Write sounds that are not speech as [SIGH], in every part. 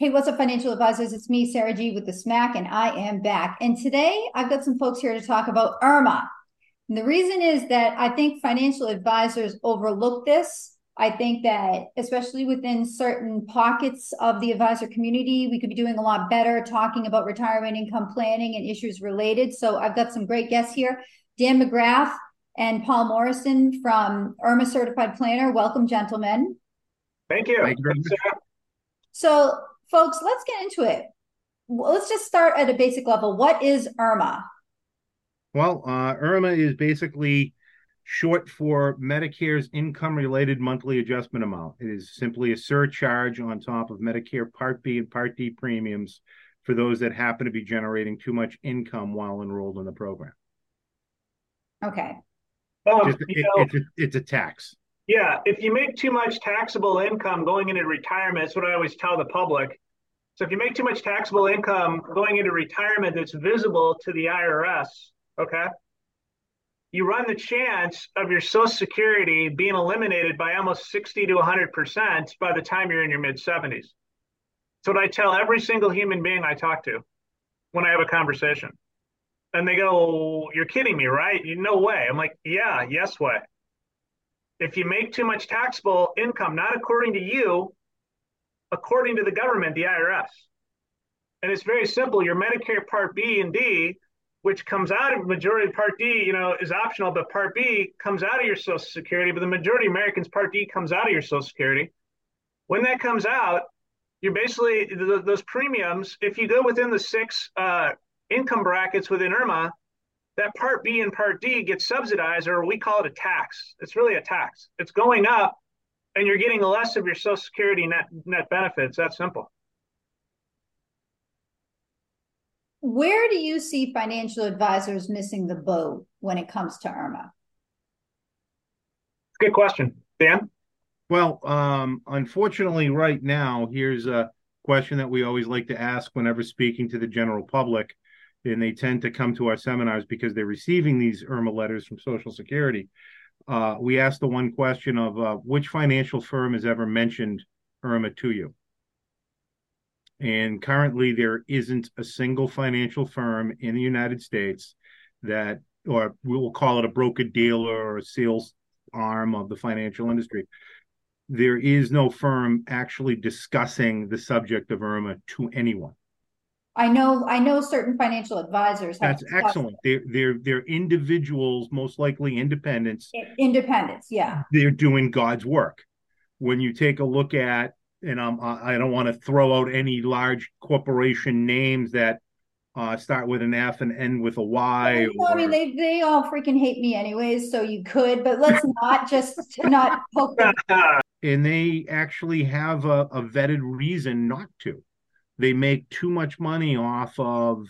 Hey, what's up, financial advisors? It's me, Sara G, with the Smack, and I am back. And today I've got some folks here to talk about IRMAA. And the reason is that I think financial advisors overlook this. I think that, especially within certain pockets of the advisor community, we could be doing a lot better talking about retirement income planning and issues related. So I've got some great guests here Dan McGrath and Paul Morrison from IRMAA Certified Planner. Welcome, gentlemen. Thank you. Thank you so folks, let's get into it. Let's just start at a basic level. What is IRMAA? Well, uh, IRMAA is basically short for Medicare's income related monthly adjustment amount. It is simply a surcharge on top of Medicare Part B and Part D premiums for those that happen to be generating too much income while enrolled in the program. Okay. Um, Just, it, know, it's, a, it's a tax. Yeah, if you make too much taxable income going into retirement, that's what I always tell the public. So if you make too much taxable income going into retirement that's visible to the IRS, okay, you run the chance of your Social Security being eliminated by almost 60 to 100% by the time you're in your mid 70s. That's what I tell every single human being I talk to when I have a conversation. And they go, You're kidding me, right? No way. I'm like, Yeah, yes, way if you make too much taxable income, not according to you, according to the government, the IRS. And it's very simple. Your Medicare Part B and D, which comes out of majority Part D, you know, is optional, but Part B comes out of your Social Security, but the majority of Americans Part D comes out of your Social Security. When that comes out, you're basically those premiums. If you go within the six uh, income brackets within IRMAA, that part B and part D gets subsidized, or we call it a tax. It's really a tax. It's going up, and you're getting less of your Social Security net net benefits. That's simple. Where do you see financial advisors missing the boat when it comes to IRMAA? Good question, Dan. Well, um, unfortunately, right now, here's a question that we always like to ask whenever speaking to the general public and they tend to come to our seminars because they're receiving these IRMAA letters from Social Security. Uh, we asked the one question of uh, which financial firm has ever mentioned IRMAA to you? And currently, there isn't a single financial firm in the United States that, or we will call it a broker dealer or a sales arm of the financial industry. There is no firm actually discussing the subject of IRMAA to anyone. I know I know certain financial advisors. That's excellent. They're they're they're individuals, most likely independents. Independents, yeah. They're doing God's work. When you take a look at, and I'm, I don't want to throw out any large corporation names that uh, start with an F and end with a Y. Well, or... I mean, they they all freaking hate me anyways, so you could, but let's [LAUGHS] not just not poke. [LAUGHS] and they actually have a, a vetted reason not to they make too much money off of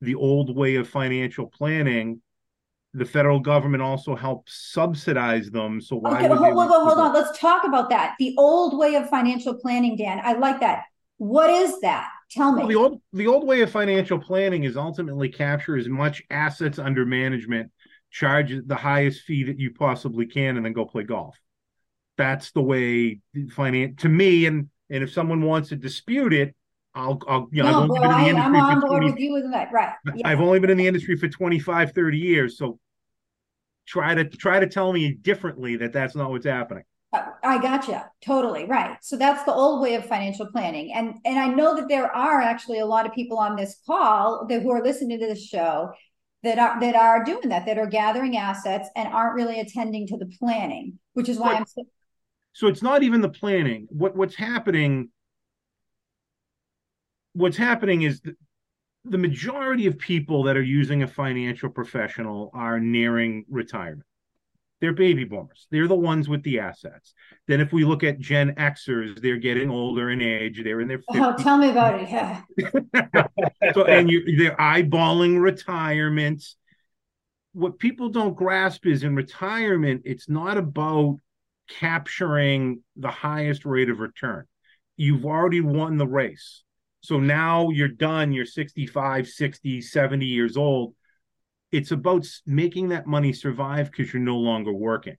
the old way of financial planning the federal government also helps subsidize them. So why? Okay, hold, hold, hold on. Let's talk about that. The old way of financial planning, Dan. I like that. What is that? Tell me. Well, the old the old way of financial planning is ultimately capture as much assets under management, charge the highest fee that you possibly can, and then go play golf. That's the way finance to me. And and if someone wants to dispute it, I'll, I'll you know, no, I've only been in the industry I'm on board 20, with you with that, right? Yeah. I've only been in the industry for 25, 30 years, so try to try to tell me differently that that's not what's happening. Uh, I gotcha. Totally right. So that's the old way of financial planning, and and I know that there are actually a lot of people on this call that who are listening to this show that are that are doing that, that are gathering assets and aren't really attending to the planning, which is why I'm. So, so it's not even the planning. What what's happening what's happening is the majority of people that are using a financial professional are nearing retirement. They're baby boomers. They're the ones with the assets. Then, if we look at Gen Xers, they're getting older in age. They're in their 50s. oh, tell me about it. Yeah. [LAUGHS] so, and you, they're eyeballing retirement. What people don't grasp is in retirement, it's not about capturing the highest rate of return. You've already won the race so now you're done, you're 65, 60, 70 years old. It's about making that money survive because you're no longer working.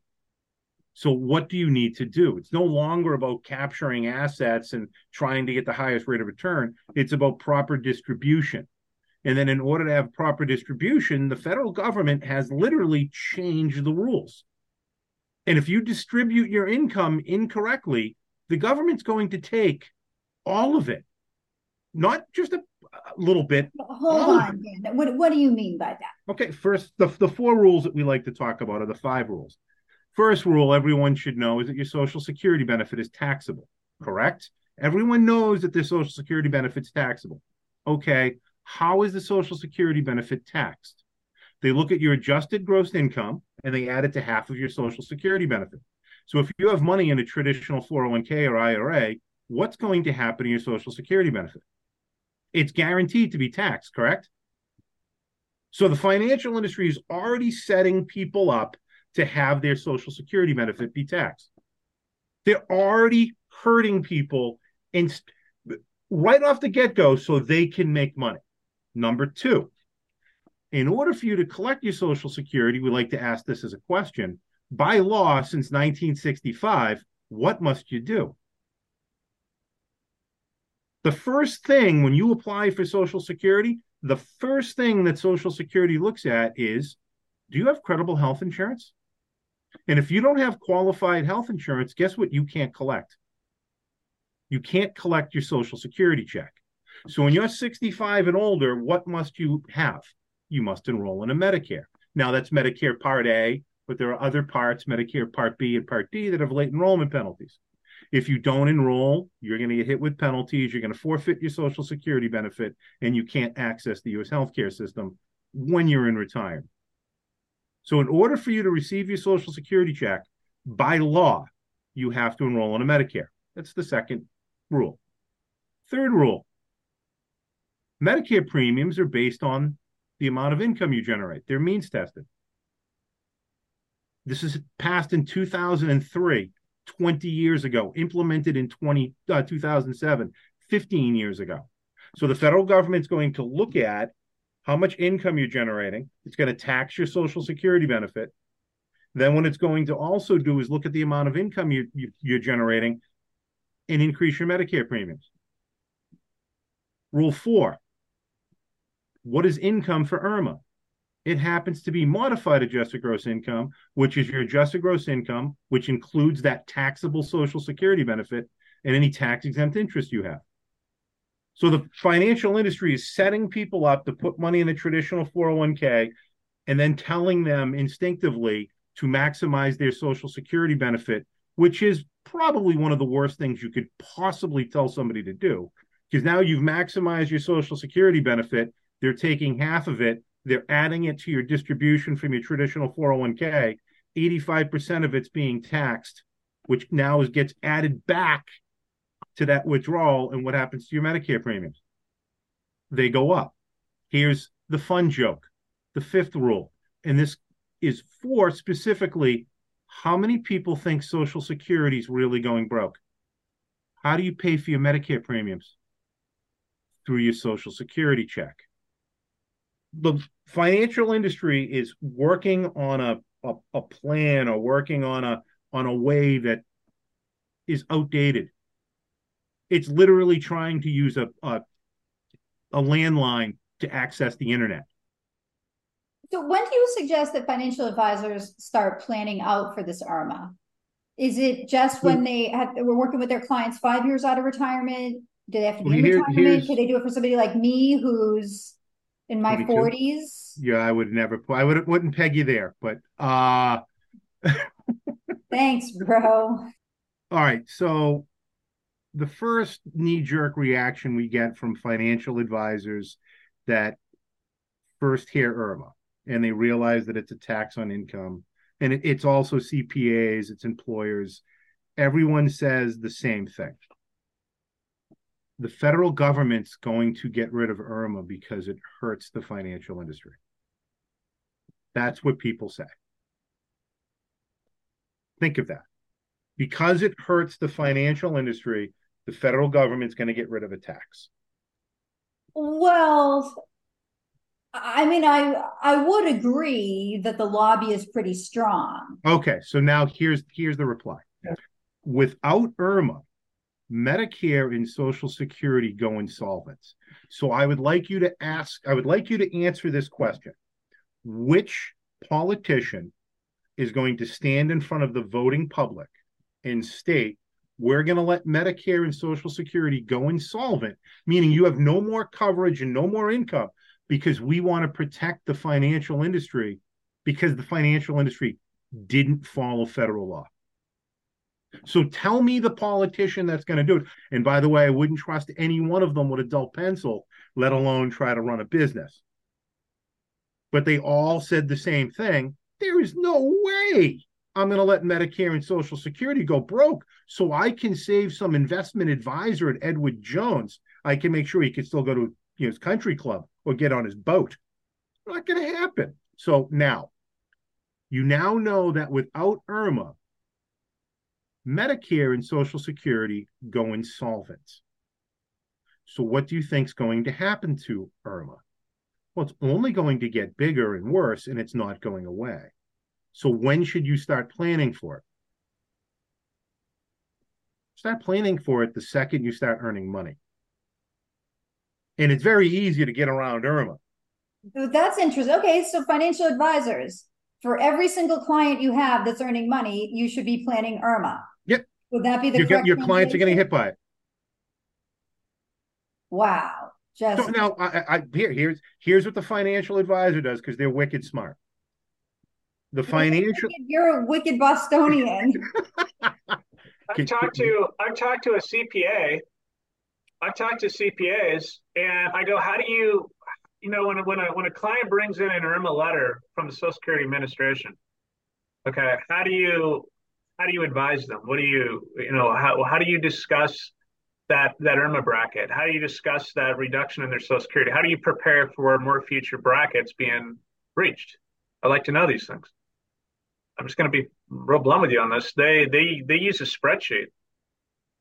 So, what do you need to do? It's no longer about capturing assets and trying to get the highest rate of return. It's about proper distribution. And then, in order to have proper distribution, the federal government has literally changed the rules. And if you distribute your income incorrectly, the government's going to take all of it, not just a, a little bit. Hold oh. on, Dan. What, what do you mean by that? Okay, first, the, the four rules that we like to talk about are the five rules. First rule everyone should know is that your Social Security benefit is taxable, correct? Everyone knows that their Social Security benefit is taxable. Okay, how is the Social Security benefit taxed? They look at your adjusted gross income and they add it to half of your Social Security benefit. So if you have money in a traditional 401k or IRA, what's going to happen to your Social Security benefit? It's guaranteed to be taxed, correct? So the financial industry is already setting people up to have their Social Security benefit be taxed. They're already hurting people and right off the get go so they can make money. Number two, in order for you to collect your Social Security, we like to ask this as a question by law since 1965, what must you do? The first thing when you apply for Social Security, the first thing that Social Security looks at is do you have credible health insurance? And if you don't have qualified health insurance, guess what? You can't collect. You can't collect your Social Security check. So when you're 65 and older, what must you have? You must enroll in a Medicare. Now that's Medicare Part A, but there are other parts, Medicare Part B and Part D, that have late enrollment penalties. If you don't enroll, you're going to get hit with penalties. You're going to forfeit your Social Security benefit, and you can't access the U.S. healthcare system when you're in retirement. So, in order for you to receive your Social Security check, by law, you have to enroll in a Medicare. That's the second rule. Third rule Medicare premiums are based on the amount of income you generate, they're means tested. This is passed in 2003, 20 years ago, implemented in 20, uh, 2007, 15 years ago. So the federal government's going to look at how much income you're generating. It's going to tax your Social Security benefit. Then, what it's going to also do is look at the amount of income you, you, you're generating and increase your Medicare premiums. Rule four What is income for IRMAA? It happens to be modified adjusted gross income, which is your adjusted gross income, which includes that taxable Social Security benefit and any tax exempt interest you have. So the financial industry is setting people up to put money in a traditional 401k and then telling them instinctively to maximize their social security benefit, which is probably one of the worst things you could possibly tell somebody to do. Because now you've maximized your social security benefit. They're taking half of it, they're adding it to your distribution from your traditional 401k. 85% of it's being taxed, which now is, gets added back to that withdrawal and what happens to your Medicare premiums? They go up. Here's the fun joke the fifth rule, and this is for specifically how many people think Social Security is really going broke? How do you pay for your Medicare premiums? Through your Social Security check. The financial industry is working on a, a, a plan or working on a on a way that is outdated it's literally trying to use a, a, a landline to access the internet. So, when do you suggest that financial advisors start planning out for this IRMAA? Is it just when they have we're working with their clients five years out of retirement? Do they have to be well, in here, retirement? Can they do it for somebody like me who's in my forties? Yeah, I would never. I would wouldn't peg you there, but uh [LAUGHS] thanks, bro. All right, so the first knee jerk reaction we get from financial advisors that first hear IRMAA and they realize that it's a tax on income and it, it's also CPAs, it's employers. Everyone says the same thing. The federal government's going to get rid of IRMAA because it hurts the financial industry. That's what people say. Think of that. Because it hurts the financial industry, the federal government's going to get rid of a tax. Well, I mean, I I would agree that the lobby is pretty strong. Okay, so now here's here's the reply. Without IRMAA, Medicare and Social Security go insolvent. So I would like you to ask, I would like you to answer this question. Which politician is going to stand in front of the voting public and state, we're going to let Medicare and Social Security go insolvent, meaning you have no more coverage and no more income because we want to protect the financial industry because the financial industry didn't follow federal law. So tell me the politician that's going to do it. And by the way, I wouldn't trust any one of them with a dull pencil, let alone try to run a business. But they all said the same thing. There is no way I'm going to let Medicare and Social Security go broke so I can save some investment advisor at Edward Jones. I can make sure he can still go to you know, his country club or get on his boat. Not going to happen. So now, you now know that without IRMAA, Medicare and Social Security go insolvent. So, what do you think is going to happen to IRMAA? Well, it's only going to get bigger and worse, and it's not going away. So, when should you start planning for it? Start planning for it the second you start earning money. And it's very easy to get around IRMAA. That's interesting. Okay, so financial advisors, for every single client you have that's earning money, you should be planning IRMAA. Yep. Would that be the your, correct your clients are getting hit by it. Wow. Just So now, I, I here here's here's what the financial advisor does because they're wicked smart. The financial you're a wicked Bostonian. [LAUGHS] I've talked to I've talked to a CPA. I've talked to CPAs, and I go, "How do you, you know, when when a when a client brings in an IRMAA letter from the Social Security Administration, okay, how do you how do you advise them? What do you you know how how do you discuss that that IRMAA bracket? How do you discuss that reduction in their Social Security? How do you prepare for more future brackets being breached? I'd like to know these things. I'm just going to be real blunt with you on this. They they they use a spreadsheet,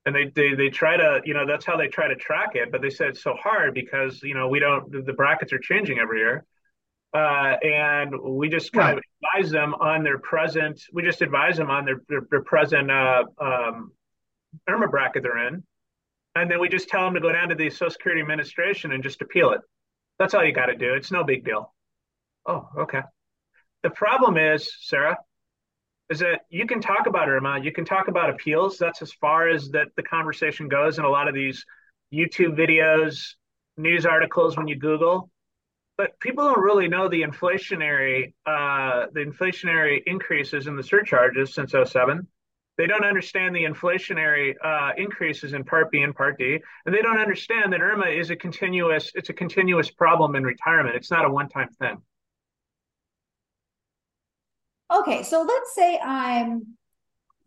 and they they they try to you know that's how they try to track it. But they said it's so hard because you know we don't the brackets are changing every year, uh, and we just kind Right. of advise them on their present. We just advise them on their their, their present uh, um, IRMAA bracket they're in, and then we just tell them to go down to the Social Security Administration and just appeal it. That's all you got to do. It's no big deal. Oh, okay. The problem is, Sara, is that you can talk about IRMAA, you can talk about appeals. That's as far as that the conversation goes in a lot of these YouTube videos, news articles when you Google. But people don't really know the inflationary uh, the inflationary increases in the surcharges since 07. They don't understand the inflationary uh, increases in Part B and Part D, and they don't understand that IRMAA is a continuous it's a continuous problem in retirement. It's not a one time thing. Okay, so let's say I'm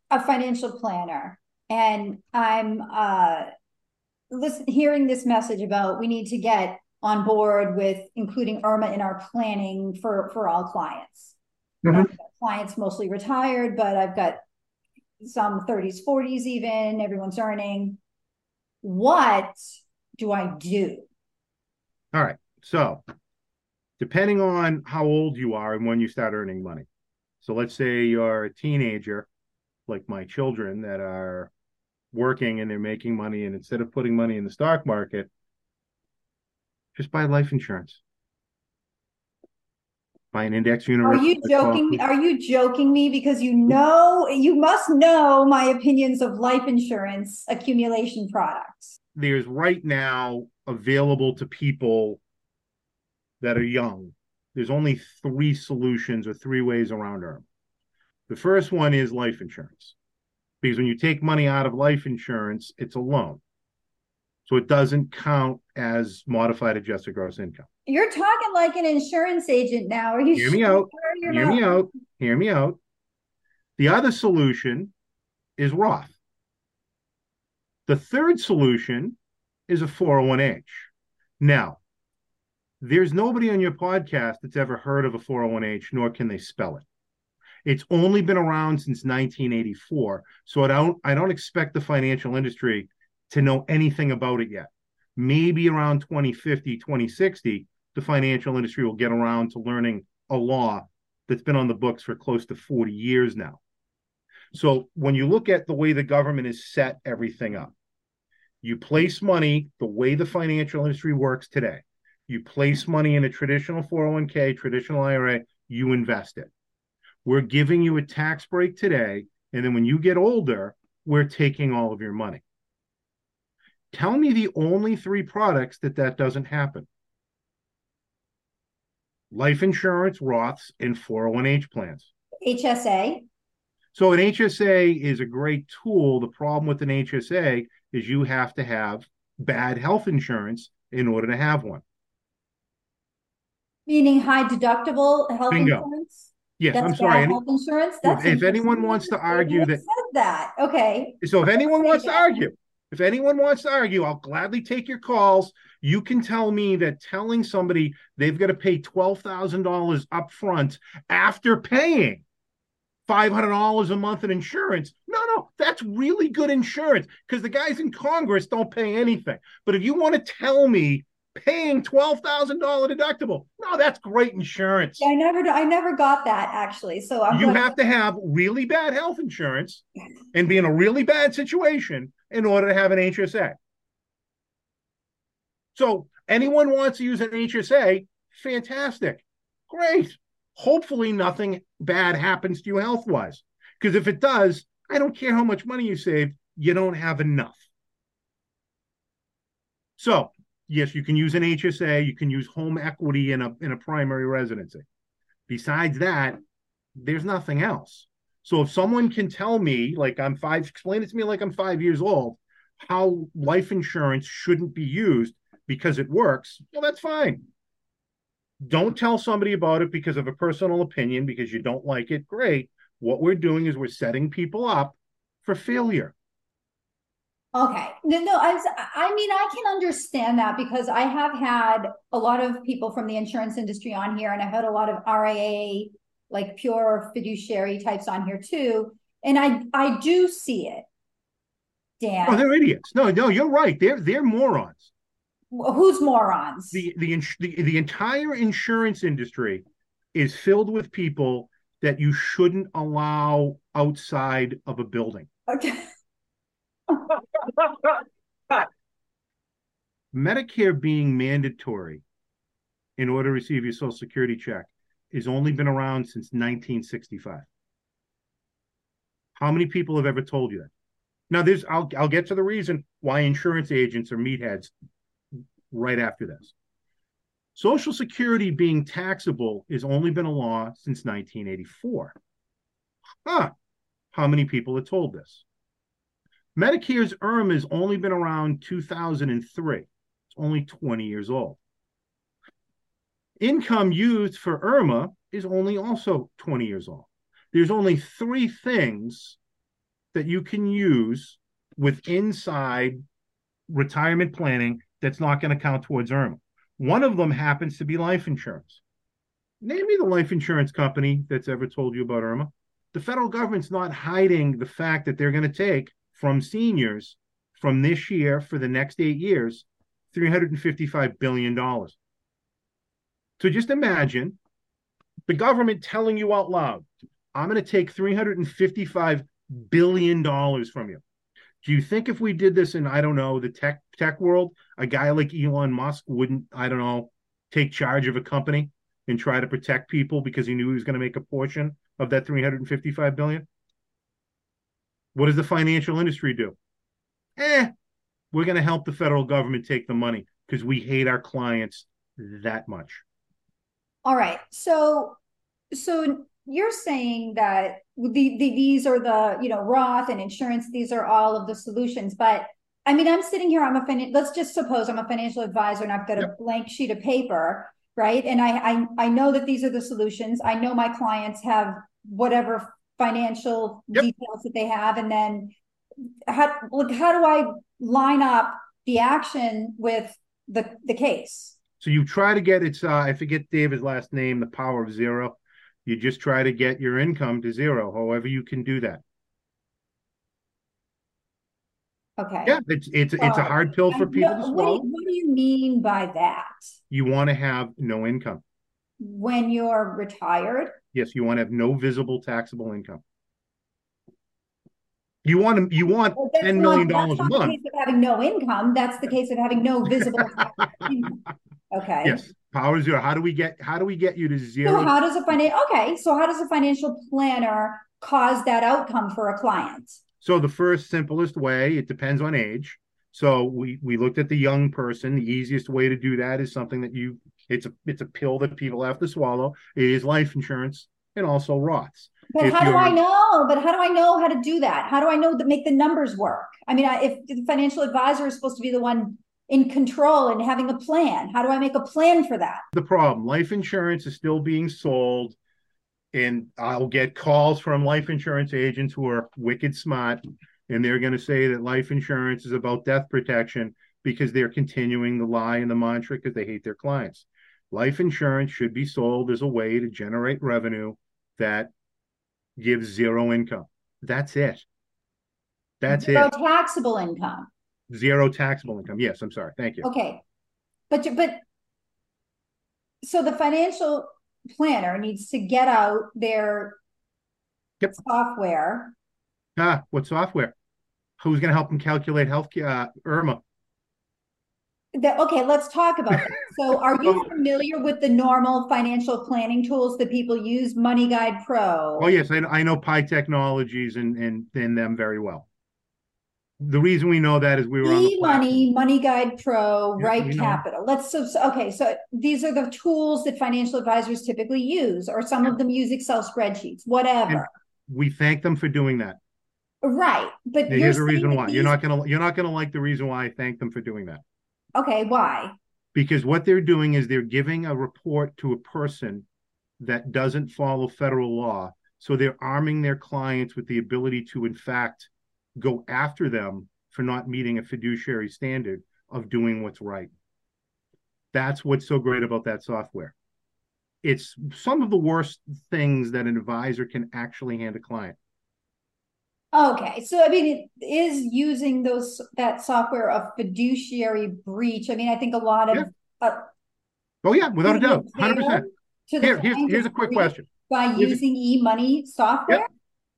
a financial planner and I'm uh listen hearing this message about we need to get on board with including IRMAA in our planning for for all clients. Mhm. Clients mostly retired, but I've got some 30s, 40s even, everyone's earning. What do I do? All right. So, depending on how old you are and when you start earning money. So, let's say you're a teenager, like my children that are working and they're making money, and instead of putting money in the stock market, just buy life insurance. Buy an index universe. Are you joking? Are you joking me? Because you know, you must know my opinions of life insurance accumulation products. There's right now available to people that are young. There's only three solutions or three ways around them. The first one is life insurance. Because when you take money out of life insurance, it's a loan. So it doesn't count as modified adjusted gross income. You're talking like an insurance agent now. Are you Hear me sure out. Hear me out. Hear me out. The other solution is Roth. The third solution is a 401h. Now, there's nobody on your podcast that's ever heard of a 401h, nor can they spell it. It's only been around since 1984, so I don't I don't expect the financial industry to know anything about it yet. Maybe around 2050, 2060, the financial industry will get around to learning a law that's been on the books for close to 40 years now. So when you look at the way the government has set everything up, you place money the way the financial industry works today. You place money in a traditional 401k, traditional IRA, you invest it. We're giving you a tax break today. And then when you get older, we're taking all of your money. Tell me the only three products that that doesn't happen life insurance, Roths, and 401h plans. HSA. So an HSA is a great tool. The problem with an HSA is you have to have bad health insurance in order to have one. Meaning high deductible health Bingo. insurance? Yes, That's I'm sorry. Any- Health insurance? That's if anyone wants to argue that- Said that, okay. So if anyone wants to argue, if anyone wants to argue, I'll gladly take your calls. You can tell me that telling somebody they've got to pay twelve thousand dollars up front after paying five hundred dollars a month in insurance. No, no, that's really good insurance because the guys in Congress don't pay anything. But if you want to tell me paying twelve thousand dollar deductible, no, that's great insurance. Yeah, I never, I never got that actually. So I'm. You glad- have to have really bad health insurance and be in a really bad situation in order to have an HSA. So, anyone wants to use an HSA, fantastic. Great. Hopefully, nothing bad happens to you health wise. Because if it does, I don't care how much money you saved, you don't have enough. So, yes, you can use an HSA, you can use home equity in a in a primary residency. Besides that, there's nothing else. So if someone can tell me, like I'm five, explain it to me like I'm five years old, how life insurance shouldn't be used because it works, well, that's fine. Don't tell somebody about it because of a personal opinion, because you don't like it. Great. What we're doing is we're setting people up for failure. Okay. No, no, I, was- I mean, I can understand that because I have had a lot of people from the insurance industry on here and I've had a lot of RIA, like pure fiduciary types on here too. And I, I do see it. Dan. Oh, they're idiots. No, no, you're right. They're they're morons. who's morons? The the ins- the, the entire insurance industry is filled with people that you shouldn't allow outside of a building. Okay. [LAUGHS] Medicare being mandatory in order to receive your Social Security check has only been around since 1965. How many people have ever told you that? Now, there's I'll I'll get to the reason why insurance agents are meatheads right after this. Social Security being taxable has only been a law since 1984. Huh. How many people are told this? Medicare's ERM has only been around 2003. It's only 20 years old. Income used for IRMAA is only also 20 years old. There's only three things that you can use with inside retirement planning that's not going to count towards IRMAA. One of them happens to be life insurance. Name me the life insurance company that's ever told you about IRMAA. The federal government's not hiding the fact that they're going to take from seniors from this year for the next eight years $355 billion. So just imagine the government telling you out loud, I'm going to take $355 billion from you. Do you think if we did this in, I don't know, the tech tech world, a guy like Elon Musk wouldn't, I don't know, take charge of a company and try to protect people because he knew he was going to make a portion of that 355 billion? What does the financial industry do? Eh, we're going to help the federal government take the money because we hate our clients that much. All right. So, so you're saying that the, the these are the you know Roth and insurance. These are all of the solutions. But I mean, I'm sitting here. I'm a fin- let's just suppose I'm a financial advisor and I've got a blank sheet of paper, right? And I, I I know that these are the solutions. I know my clients have whatever financial Yep. details that they have, and then how like how do I line up the action with the the case? So you try to get it's uh, I forget David's last name, the power of zero. You just try to get your income to zero, however you can do that. Okay. Yeah, it's it's it's a hard pill for people to What, what do swallow. you, what do you mean by that? You want to have no income. When you're retired? Yes, you want to have no visible taxable income. You want to you want Well, that's ten million that's dollars a not the month. case of having no income. That's the case of having no visible. [LAUGHS] income. Okay. Yes, power zero. How do we get how do we get you to zero? So how does a financial okay? So how does a financial planner cause that outcome for a client? So the first simplest way, it depends on age. So we we looked at the young person. The easiest way to do that is something that you it's a it's a pill that people have to swallow. It is life insurance and also Roths. But If how do I know? But how do I know how to do that? How do I know that make the numbers work? I mean, I, if the financial advisor is supposed to be the one in control and having a plan, how do I make a plan for that? the problem. Life insurance is still being sold, and I'll get calls from life insurance agents who are wicked smart, and they're going to say that life insurance is about death protection because they're continuing the lie and the mantra because they hate their clients. Life insurance should be sold as a way to generate revenue that gives zero income. That's it. That's Zero it. About taxable income. Zero taxable income. Yes, I'm sorry. Thank you. Okay. But you- but so the financial planner needs to get out their Yep. software. Ah, what software? Who's going to help them calculate health uh, IRMAA? That, okay, let's talk about that. So [LAUGHS] are you familiar with the normal financial planning tools that people use, Money Guide Pro? Oh yes, I, I know Pi Technologies and and and them very well. The reason we know that is we were on the E-money, Money Guide Pro, Yeah, Right we know. Capital. Let's so, so- okay. So these are the tools that financial advisors typically use, or some of them use Excel spreadsheets, whatever. We thank them for doing that. Right, but And you're here's the reason why. You're not gonna you're not gonna like the reason why I thank them for doing that. Okay, why? Because what they're doing is they're giving a report to a person that doesn't follow federal law. So they're arming their clients with the ability to, in fact, go after them for not meeting a fiduciary standard of doing what's right. That's what's so great about that software. It's some of the worst things that an advisor can actually hand a client. Okay, so I mean, it is using those that software a fiduciary breach? I mean, I think a lot of uh, Oh yeah, without a doubt, hundred percent. Here, here's here's a quick question. by Here's using e-money software.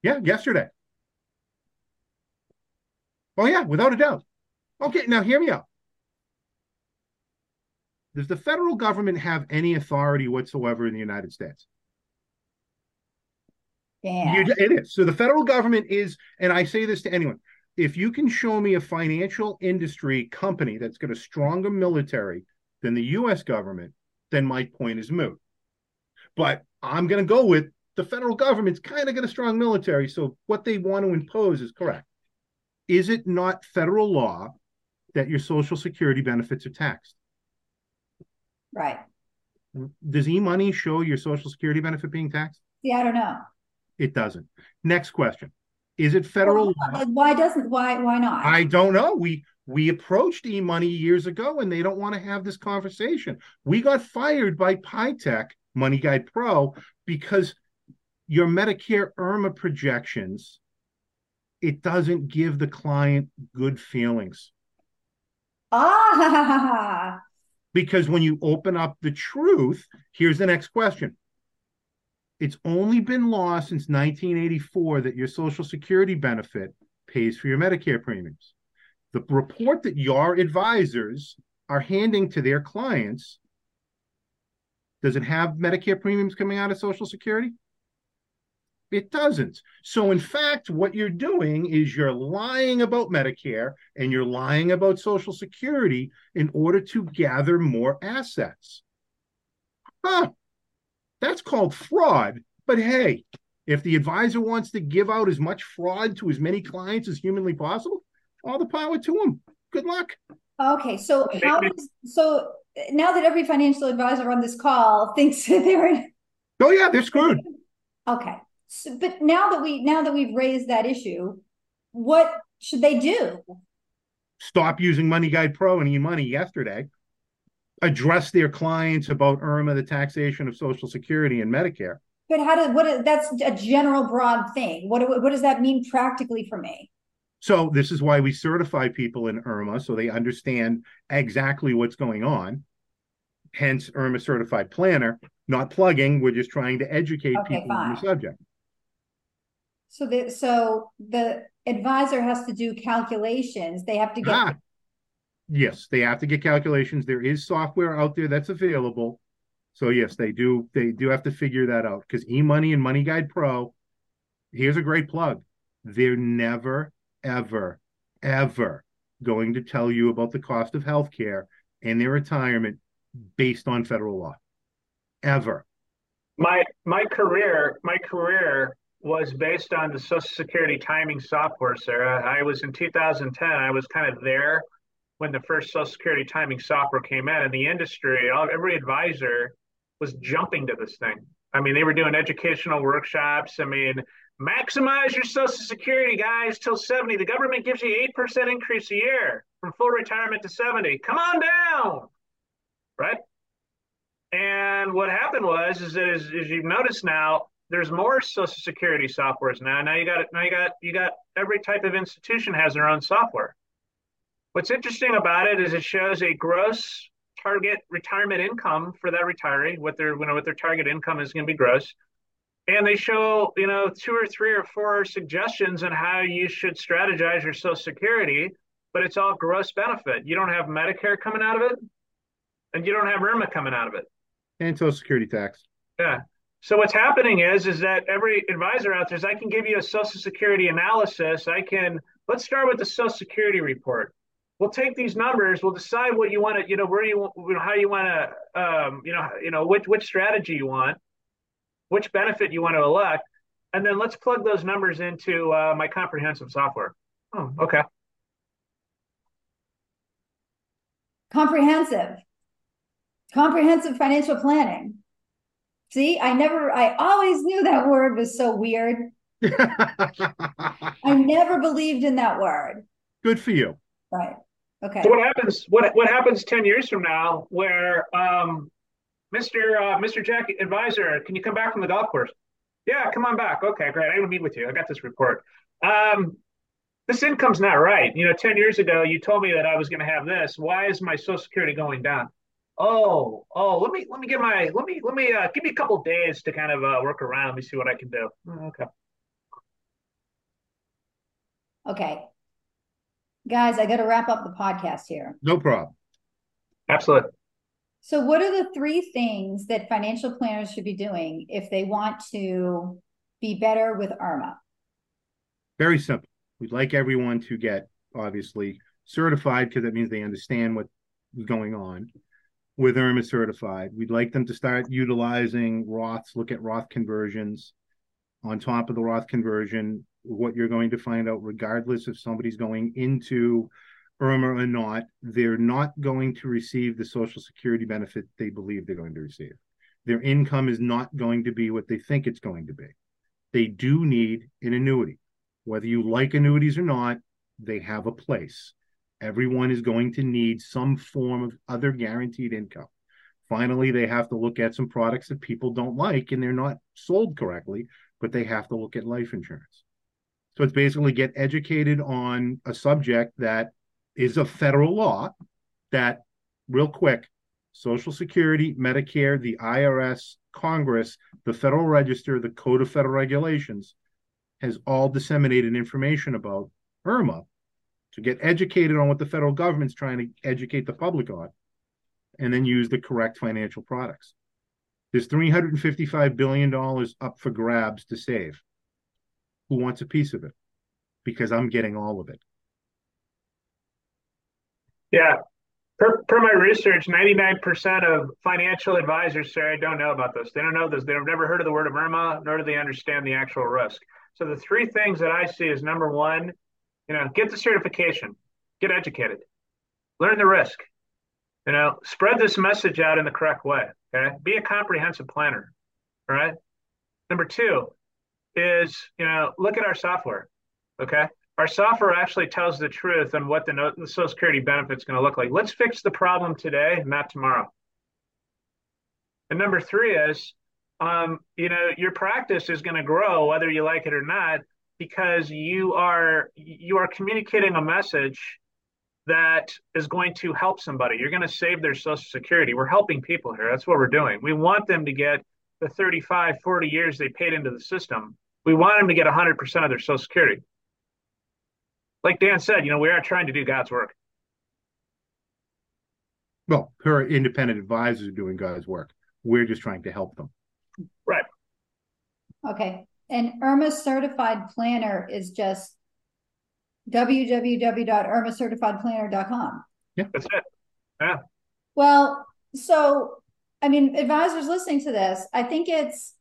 Yeah, yesterday. Oh yeah, without a doubt. Okay, now hear me out. Does the federal government have any authority whatsoever in the United States? Yeah. You, it is. So the federal government is, and I say this to anyone, if you can show me a financial industry company that's got a stronger military than the US government, then my point is moot. But I'm going to go with the federal government's kind of got a strong military. So what they want to impose is correct. Is it not federal law that your Social Security benefits are taxed? Right. Does e money show your Social Security benefit being taxed? Yeah, I don't know. It doesn't. Next question. Is it federal law? Well, why doesn't why why not? I don't know. We we approached e-money years ago and they don't want to have this conversation. We got fired by PIEtech Money Guide Pro because your Medicare IRMAA projections it doesn't give the client good feelings. ah, Because when you open up the truth, here's the next question. It's only been law since 1984 that your Social Security benefit pays for your Medicare premiums. The report that your advisors are handing to their clients, does it have Medicare premiums coming out of Social Security? It doesn't. So, in fact, what you're doing is you're lying about Medicare and you're lying about Social Security in order to gather more assets. Huh. That's called fraud. But hey, if the advisor wants to give out as much fraud to as many clients as humanly possible, all the power to them. Good luck. okay. So how does so now that every financial advisor on this call thinks [LAUGHS] they're in Oh, yeah, they're screwed. okay. So, but now that we now that we've raised that issue, what should they do? Stop using Money Guide Pro and e-money yesterday. Address their clients about IRMAA, the taxation of Social Security and Medicare. But how do what that's a general broad thing. What what does that mean practically for me? So this is why we certify people in IRMAA so they understand exactly what's going on. Hence, IRMAA certified planner, not plugging. We're just trying to educate Okay, people on the subject. So the, so the advisor has to do calculations. They have to get, Ah, yes, they have to get calculations. There is software out there that's available. So yes, they do. They do have to figure that out because eMoney and Money Guide Pro. Here's a great plug. They're never, ever, ever going to tell you about the cost of healthcare and their retirement based on federal law. Ever. My my career my career was based on the Social Security timing software, Sara. I was in 2010. I was kind of there when the first Social Security timing software came out in, the industry, all, every advisor was jumping to this thing. I mean, they were doing educational workshops. I mean, maximize your Social Security, guys, till 70. The government gives you 8% increase a year from full retirement to 70. Come on down, right? And what happened was, is that as, as you've noticed now, there's more Social Security softwares now. Now you got it. now you got you got every type of institution has their own software. What's interesting about it is it shows a gross target retirement income for that retiree, what their you know what their target income is going to be gross, and they show you know two or three or four suggestions on how you should strategize your Social Security, but it's all gross benefit. You don't have Medicare coming out of it, and you don't have IRMAA coming out of it. And Social Security tax. Yeah. So what's happening is is that every advisor out there is I can give you a Social Security analysis. I can let's start with the Social Security report. We'll take these numbers. We'll decide what you want to, you know, where you, know, how you want to, um, you know, you know, which which strategy you want, which benefit you want to elect, and then let's plug those numbers into uh, my comprehensive software. Oh, okay. comprehensive, comprehensive financial planning. See, I never, I always knew that word was so weird. [LAUGHS] I never believed in that word. Good for you. Right. Okay. So what happens? What what happens ten years from now, where um, Mr. Uh, Mr. Jack advisor, can you come back from the golf course? Yeah, come on back. Okay, great. I want to meet with you. I got this report. Um, this income's not right. You know, ten years ago, you told me that I was going to have this. Why is my Social Security going down? Oh, oh, let me let me get my let me let me uh, give me a couple days to kind of uh, work around. Let me see what I can do. Oh, Okay. Okay. Guys, I got to wrap up the podcast here. No problem. Absolutely. So, what are the three things that financial planners should be doing if they want to be better with IRMAA? Very simple. We'd like everyone to get obviously certified because that means they understand what's going on. With IRMAA certified, we'd like them to start utilizing Roths, look at Roth conversions. On top of the Roth conversion, what you're going to find out, regardless if somebody's going into IRMA or not, they're not going to receive the Social Security benefit they believe they're going to receive. Their income is not going to be what they think it's going to be. They do need an annuity. Whether you like annuities or not, they have a place. Everyone is going to need some form of other guaranteed income. Finally, they have to look at some products that people don't like and they're not sold correctly, but they have to look at life insurance. So it's basically get educated on a subject that is a federal law that, real quick, Social Security, Medicare, the IRS, Congress, the Federal Register, the Code of Federal Regulations has all disseminated information about IRMAA to get educated on what the federal government's trying to educate the public on, and then use the correct financial products. There's $355 billion up for grabs to save. Who wants a piece of it? Because I'm getting all of it. Yeah. Per, per my research, 99% of financial advisors, say, I don't know about this. They don't know this. They've never heard of the word of IRMAA, nor do they understand the actual risk. So the three things that I see is number one, you know, get the certification, get educated, learn the risk, you know, spread this message out in the correct way. Okay. Be a comprehensive planner. All right. Number two is, you know, look at our software. Okay. Our software actually tells the truth on what the, the Social Security benefit is going to look like. Let's fix the problem today, not tomorrow. And number three is, um, you know, your practice is going to grow whether you like it or not. Because you are you are communicating a message that is going to help somebody. You're going to save their social security. We're helping people here. That's what we're doing. We want them to get the 35, 40 years they paid into the system. We want them to get 100% of their social security. Like Dan said, you know, we are trying to do God's work. Well, her independent advisors are doing God's work. We're just trying to help them. Right. Okay. And IRMAA certified planner is just www.irmaacertifiedplanner.com. Yeah. That's it. Yeah. Well, so I mean, advisors listening to this, I think it's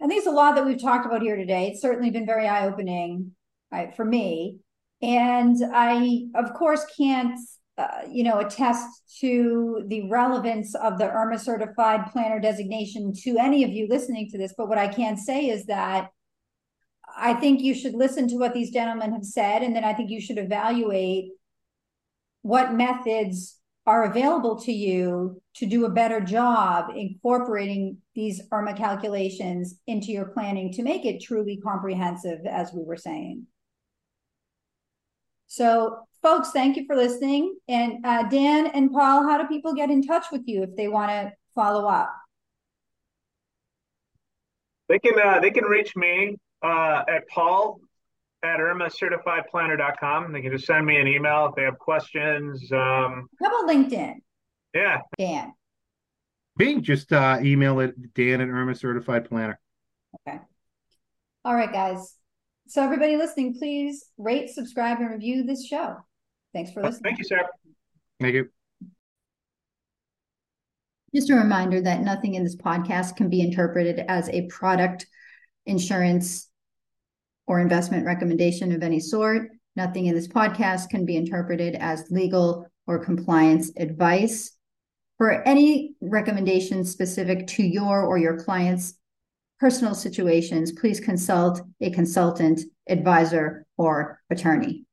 I think it's a lot that we've talked about here today. It's certainly been very eye-opening right, for me. And I, of course, can't uh, you know, attest to the relevance of the IRMAA certified planner designation to any of you listening to this. But what I can say is that I think you should listen to what these gentlemen have said, and then I think you should evaluate what methods are available to you to do a better job incorporating these IRMAA calculations into your planning to make it truly comprehensive, as we were saying. So, folks, thank you for listening. And uh, Dan and Paul, how do people get in touch with you if they want to follow up? They can uh, they can reach me uh, at Paul at irmaacertifiedplanner.com. They can just send me an email if they have questions. Um, How about LinkedIn? Yeah. Dan. Me, just uh, email it Dan at IRMAA Certified Planner. Okay. All right, guys. So everybody listening, please rate, subscribe, and review this show. Thanks for listening. Thank you, sir. Thank you. Just a reminder that nothing in this podcast can be interpreted as a product, insurance, or investment recommendation of any sort. Nothing in this podcast can be interpreted as legal or compliance advice. For any recommendations specific to your or your client's personal situations, please consult a consultant, advisor, or attorney.